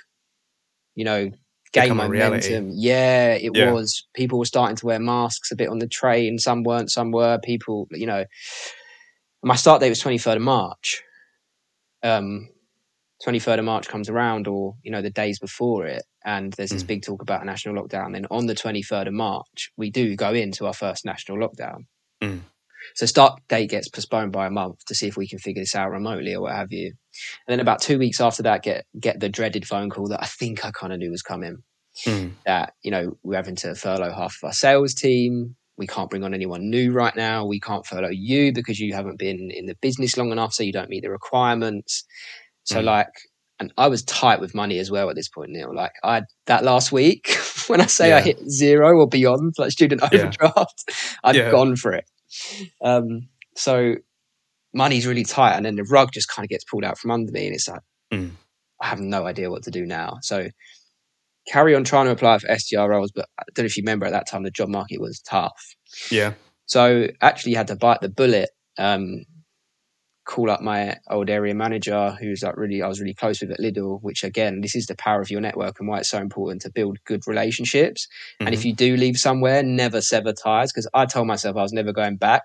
you know, gain momentum. Yeah, it yeah. was. People were starting to wear masks a bit on the train. Some weren't, some were. People, you know, my start date was 23rd of March. Um, 23rd of March comes around, or, you know, the days before it and there's this mm. big talk about a national lockdown. Then on the 23rd of March, we do go into our first national lockdown. Mm. So start date gets postponed by a month to see if we can figure this out remotely or what have you. And then about two weeks after that, get get the dreaded phone call that I think I kind of knew was coming. Mm. That you know we're having to furlough half of our sales team. We can't bring on anyone new right now. We can't furlough you because you haven't been in the business long enough, so you don't meet the requirements. So mm. like and I was tight with money as well at this point, Neil. Like I that last week, when I say yeah. I hit zero or beyond, like student overdraft, yeah. I'd yeah. gone for it. Um, so money's really tight, and then the rug just kind of gets pulled out from under me, and it's like mm. I have no idea what to do now. So carry on trying to apply for SDR roles, but I don't know if you remember at that time the job market was tough. Yeah. So actually had to bite the bullet um, call up my old area manager who's like really I was really close with at Lidl, which again, this is the power of your network and why it's so important to build good relationships. Mm-hmm. And if mm-hmm. you do leave somewhere, never sever ties because I told myself I was never going back.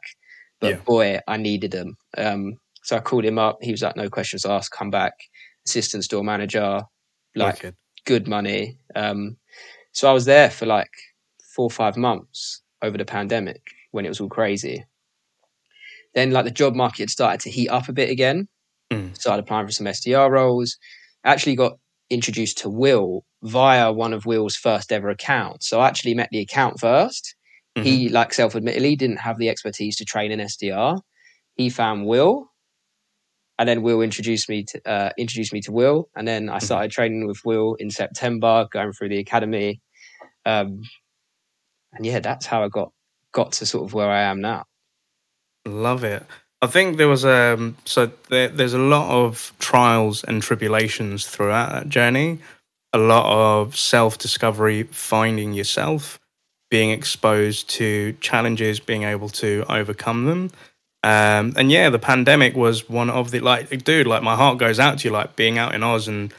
But yeah. boy, I needed them. Um, so I called him up. He was like, no questions asked, come back. Assistant store manager, like okay. good money. Um, so I was there for like four or five months over the pandemic when it was all crazy. Then like the job market had started to heat up a bit again. Mm. Started applying for some SDR roles. Actually got introduced to Will via one of Will's first ever accounts. So I actually met the account 1st mm-hmm. He, like self admittedly, didn't have the expertise to train an SDR. He found Will, and then Will introduced me to uh, introduced me to Will, and then I mm-hmm. started mm-hmm. training with Will in September, going through the academy. Um, and yeah, that's how I got got to sort of where I am now. Love it. I think there was a um, so there, there's a lot of trials and tribulations throughout that journey. A lot of self discovery, finding yourself, being exposed to challenges, being able to overcome them. Um, and yeah, the pandemic was one of the like, dude, like my heart goes out to you, like being out in Oz and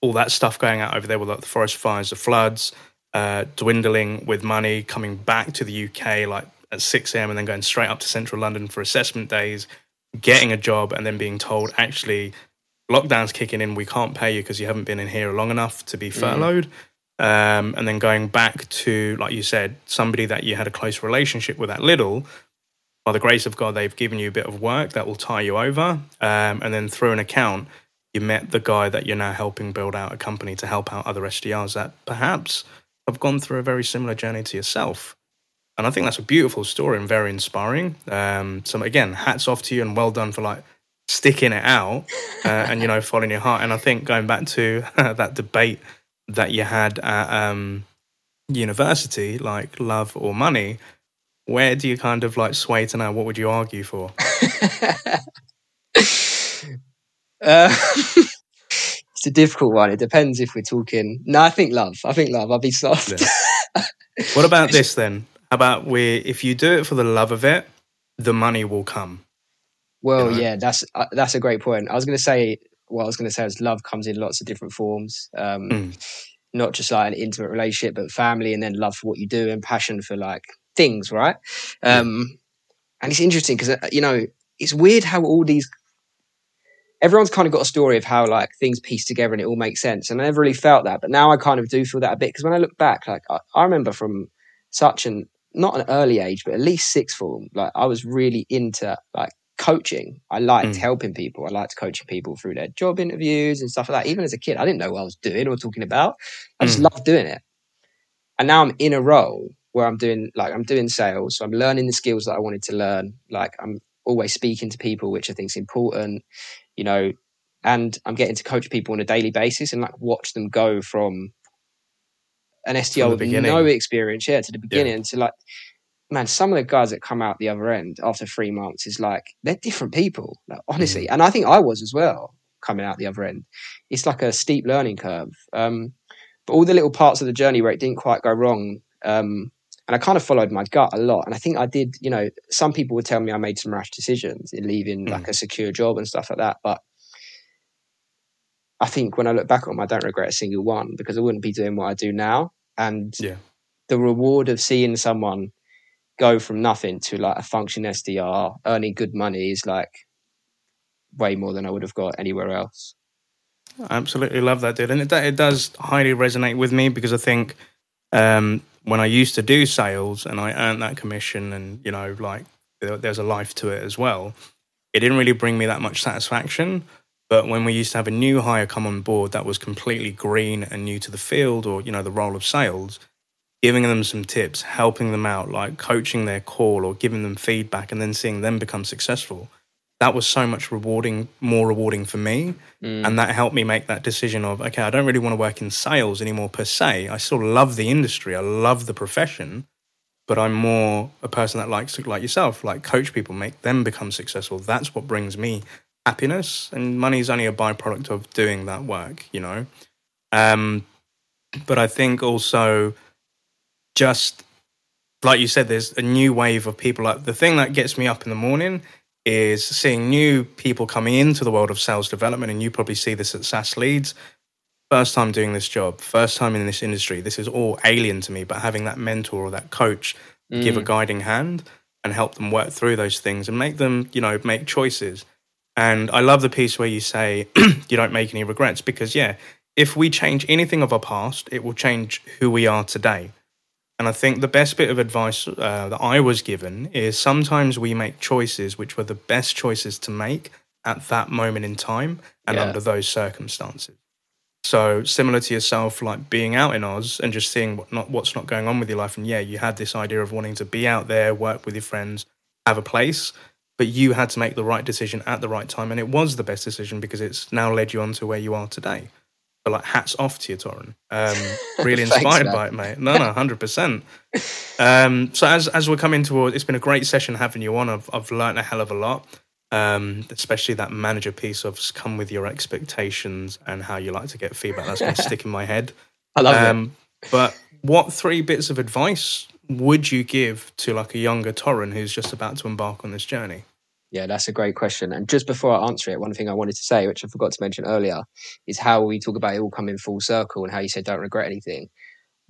all that stuff going out over there with like the forest fires, the floods. uh, dwindling with money, coming back to the UK like at 6 a.m. and then going straight up to central London for assessment days, getting a job, and then being told, actually, lockdown's kicking in, we can't pay you because you haven't been in here long enough to be mm. furloughed. Mm. Um, and then going back to, like you said, somebody that you had a close relationship with at Lidl. by the grace of God, they've given you a bit of work that will tie you over. Um, and then through an account, you met the guy that you're now helping build out a company to help out other SDRs that perhaps have gone through a very similar journey to yourself. And I think that's a beautiful story and very inspiring. Um, so again, hats off to you and well done for like sticking it out uh, and you know following your heart. And I think going back to that debate that you had at um, university, like love or money, where do you kind of like sway to now? What would you argue for? uh, it's a difficult one. It depends if we're talking. No, I think love. I think love. I'll be soft. Yeah. what about this then? About where If you do it for the love of it, the money will come. Well, you know? yeah, that's uh, that's a great point. I was going to say what I was going to say is love comes in lots of different forms. Um, mm. Not just like an intimate relationship, but family, and then love for what you do and passion for like things, right? Um, yeah. And it's interesting because uh, you know it's weird how all these everyone's kind of got a story of how like things piece together and it all makes sense. And I never really felt that, but now I kind of do feel that a bit because when I look back, like I, I, remember from such an not an early age, but at least sixth form, like I was really into like coaching. I liked mm. helping people. I liked coaching people through their job interviews and stuff like that. Even as a kid, I didn't know what I was doing or talking about. I just mm. loved doing it. And now I'm in a role where I'm doing like I'm doing sales, so I'm learning the skills that I wanted to learn. Like I'm always speaking to people, which I think is important you know, and I'm getting to coach people on a daily basis and like watch them go from an SDR with no experience, yeah, to the beginning yeah. to like, man, some of the guys that come out the other end after three months is like they're different people, like, honestly. Mm. And I think I was as well coming out the other end. It's like a steep learning curve. Um, but all the little parts of the journey where it didn't quite go wrong, um, and I kind of followed my gut a lot. And I think I did, you know, some people would tell me I made some rash decisions in leaving mm. like a secure job and stuff like that. But I think when I look back on them, I don't regret a single one because I wouldn't be doing what I do now. And yeah. the reward of seeing someone go from nothing to like a function SDR, earning good money is like way more than I would have got anywhere else. I absolutely love that, dude. And it, it does highly resonate with me because I think um, when I used to do sales and I earned that commission and, you know, like there's a life to it as well, it didn't really bring me that much satisfaction. But when we used to have a new hire come on board that was completely green and new to the field or, you know, the role of sales, giving them some tips, helping them out, like coaching their call or giving them feedback and then seeing them become successful that was so much rewarding, more rewarding for me. Mm. And that helped me make that decision of, okay, I don't really want to work in sales anymore per se. I still love the industry, I love the profession, but I'm more a person that likes to, like yourself, like coach people, make them become successful. That's what brings me happiness. And money is only a byproduct of doing that work, you know? Um, but I think also just like you said, there's a new wave of people. Like the thing that gets me up in the morning is seeing new people coming into the world of sales development, and you probably see this at SaaS Leads. First time doing this job, first time in this industry. This is all alien to me, but having that mentor or that coach mm. give a mm. guiding hand and help them work through those things and make them, you know, make choices. And I love the piece where you say you don't make any regrets because, yeah, if we change anything of our past, it will change who we are today. And I think the best bit of advice uh, that I was given is sometimes we make choices which were the best choices to make at that moment in time and yeah. under those circumstances. So similar to yourself, like being out in Oz and just seeing what not what's not going on with your life. And yeah, you had this idea of wanting to be out there, work with your friends, have a place, but you had to make the right decision at the right time, and it was the best decision because it's now led you on to where you are today. But like hats off to you, Torron. Um, really inspired Thanks, by it, mate. No, no, hundred percent. Um, so as as we're coming towards, it's been a great session having you on. I've I've learned a hell of a lot, um, especially that manager piece of come with your expectations and how you like to get feedback. That's going to stick in my head. I love it. Um, but what three bits of advice would you give to like a younger Torron who's just about to embark on this journey? Yeah, that's a great question. And just before I answer it, one thing I wanted to say, which I forgot to mention earlier, is how we talk about it all coming full circle and how you said don't regret anything.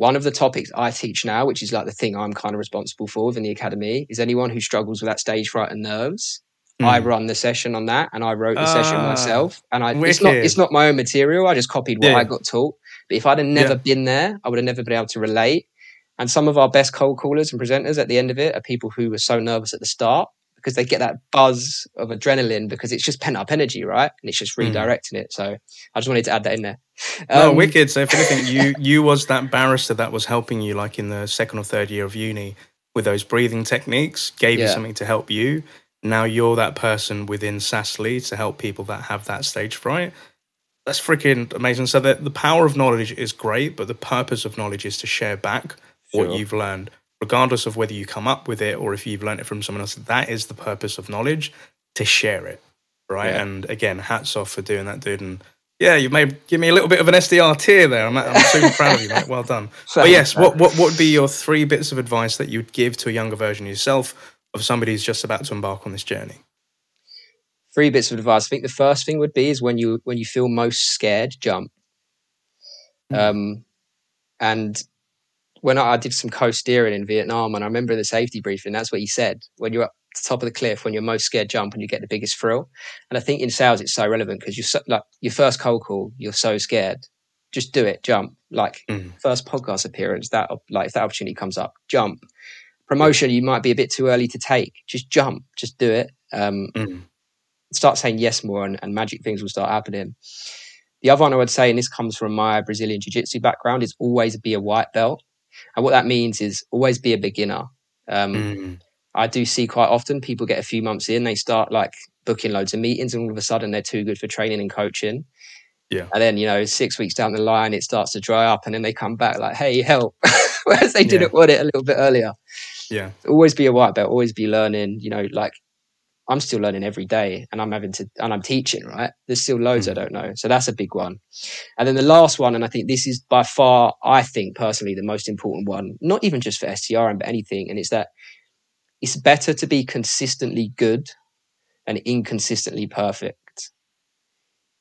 one of the topics I teach now, which is like the thing I'm kind of responsible for within the academy, is anyone who struggles with that stage fright and nerves. Mm. I run the session on that, and I wrote the uh, session ah, myself. And I, it's not it's not my own material. I just copied what yeah. I got taught. But if I'd have never yeah. been there, I would have never been able to relate. And some of our best cold callers and presenters at the end of it are people who were so nervous at the start because they get that buzz of adrenaline because it's just pent up energy, right? And it's just hmm. redirecting mm. it. So I just wanted to add that in there. Um, no, wicked. So if anything, you you was that barrister that was helping you, like in the second or third year of uni, with those breathing techniques, gave yeah. you something to help you. Now you're that person within SAS to help people that have that stage fright. That's freaking amazing. So the, the power of knowledge is great, but the purpose of knowledge is to share back sure. what you've learned regardless of whether you come up with it or if you've learned it from someone else. That is the purpose of knowledge to share it, right? Yeah. And again, hats off for doing that, dude. And yeah, you may give me a little bit of an SDR tear there. I'm, I'm super proud of you, mate. Well done. but yes, what, what, what would be your three bits of advice that you'd give to a younger version of yourself of somebody who's just about to embark on this journey? Three bits of advice. I think the first thing would be is when you when you feel most scared, jump. Mm. Um, and when I, I did some coasteering in Vietnam, and I remember in the safety briefing, that's what he said. When you're up the top of the cliff, when you're most scared, jump and you get the biggest thrill. And I think in sales, it's so relevant because you're so, like your first cold call, you're so scared. Just do it, jump. Like mm. first podcast appearance, that like if that opportunity comes up, jump. Promotion, you might be a bit too early to take. Just jump, just do it. Um, mm. Start saying yes more, and, and magic things will start happening. The other one I would say, and this comes from my Brazilian Jiu Jitsu background, is always be a white belt. And what that means is always be a beginner. Um, mm. I do see quite often people get a few months in, they start like booking loads of meetings, and all of a sudden they're too good for training and coaching. Yeah. And then, you know, six weeks down the line, it starts to dry up, and then they come back like, hey, help. Whereas they didn't want it a little bit earlier. Yeah. Always be a white belt, always be learning, you know, like I'm still learning every day and I'm having to, and I'm teaching, right? There's still loads mm. I don't know. So that's a big one. And then the last one, and I think this is by far, I think personally, the most important one, not even just for STRM, but anything. And it's that it's better to be consistently good and inconsistently perfect.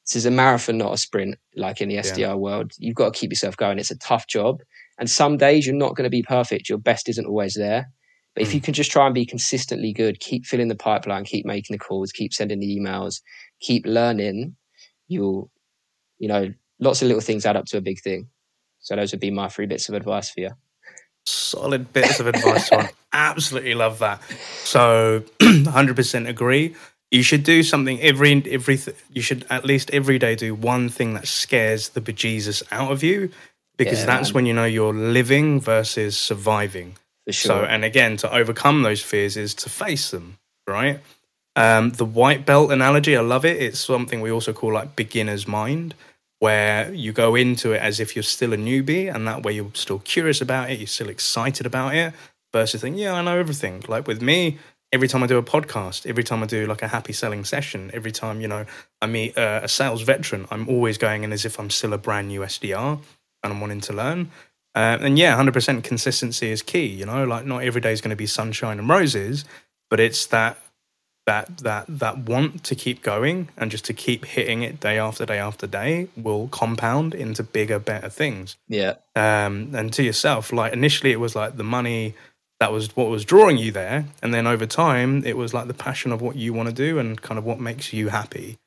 This is a marathon, not a sprint, like in the SDR yeah. world. You've got to keep yourself going. It's a tough job. And some days you're not going to be perfect. Your best isn't always there. But if you hmm. can just try and be consistently good, keep filling the pipeline, keep making the calls, keep sending the emails, keep learning, you'll, you know, lots of little things add up to a big thing. So those would be my three bits of advice for you. Solid bits of advice, Tom. Absolutely love that. So, 100% agree. You should do something every every. You should at least every day do one thing that scares the bejesus out of you, because yeah, that's man. when you know you're living versus surviving. Sure. So, and again, to overcome those fears is to face them, right? Um, the white belt analogy, I love it. It's something we also call like beginner's mind, where you go into it as if you're still a newbie, and that way you're still curious about it, you're still excited about it, versus thinking, yeah, I know everything. Like with me, every time I do a podcast, every time I do like a happy selling session, every time, you know, I meet a sales veteran, I'm always going in as if I'm still a brand new SDR and I'm wanting to learn. Uh, and yeah, 100% consistency is key. You know, like not every day is going to be sunshine and roses, but it's that that that that want to keep going and just to keep hitting it day after day after day will compound into bigger, better things. Yeah. Um, and to yourself, like initially it was like the money that was what was drawing you there, and then over time it was like the passion of what you want to do and kind of what makes you happy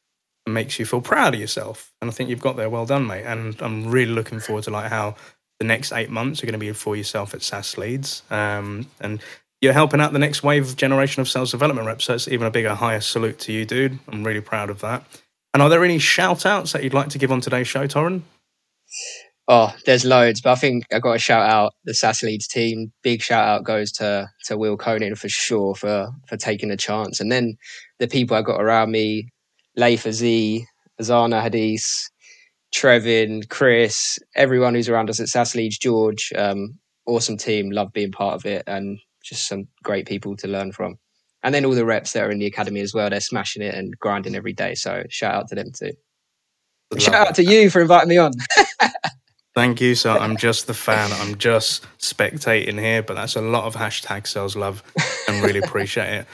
and makes you feel proud of yourself. And I think you've got there well done, mate. And I'm really looking forward to like how the next eight months are going to be for yourself at SaaS Leads. Um, and you're helping out the next wave of generation of sales development reps. So it's even a bigger, higher salute to you, dude. I'm really proud of that. And are there any shout outs that you'd like to give on today's show, Torron? Oh, there's loads, but I think I got to shout out the SaaS Leads team. Big shout out goes to to Will Conan for sure for for taking a chance, and then the people I got around me, Leif Z, Azana Hadis, Trevin, Chris, everyone who's around us at SaaS Leads, George, um, awesome team, love being part of it, and just some great people to learn from. And then all the reps that are in the academy as well, they're smashing it and grinding every day. So shout out to them too. Shout out to you for inviting me on. Thank you. So I'm just the fan. I'm just spectating here, but that's a lot of hashtag sales love and really appreciate it.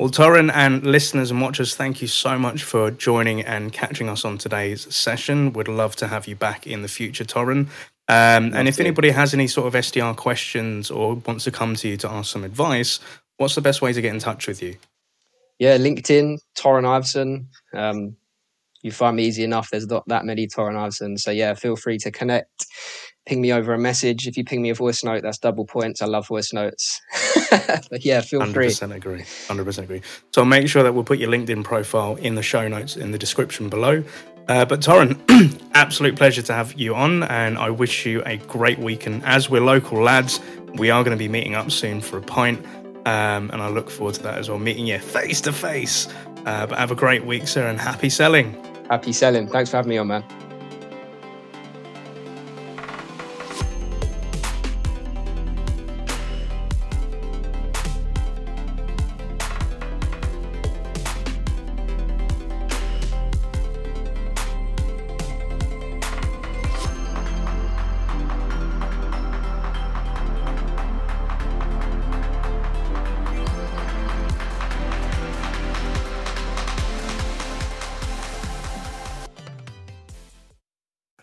Well, Torron and listeners and watchers, thank you so much for joining and catching us on today's session. We'd love to have you back in the future, Torron. Um, and if anybody has any sort of SDR questions or wants to come to you to ask some advice, what's the best way to get in touch with you? Yeah, LinkedIn, Torron Iveson. Um, you find me easy enough. There's not that many Torron Iveson. So yeah, feel free to connect. Ping me over a message. If you ping me a voice note, that's double points. I love voice notes. but yeah, feel 100% free. 100% agree. 100% agree. So I'll make sure that we'll put your LinkedIn profile in the show notes in the description below. Uh, but Torron, absolute pleasure to have you on, and I wish you a great week. And as we're local lads, we are going to be meeting up soon for a pint, um, and I look forward to that as well, meeting you face to face. Uh, but have a great week, sir, and happy selling. Happy selling. Thanks for having me on, man.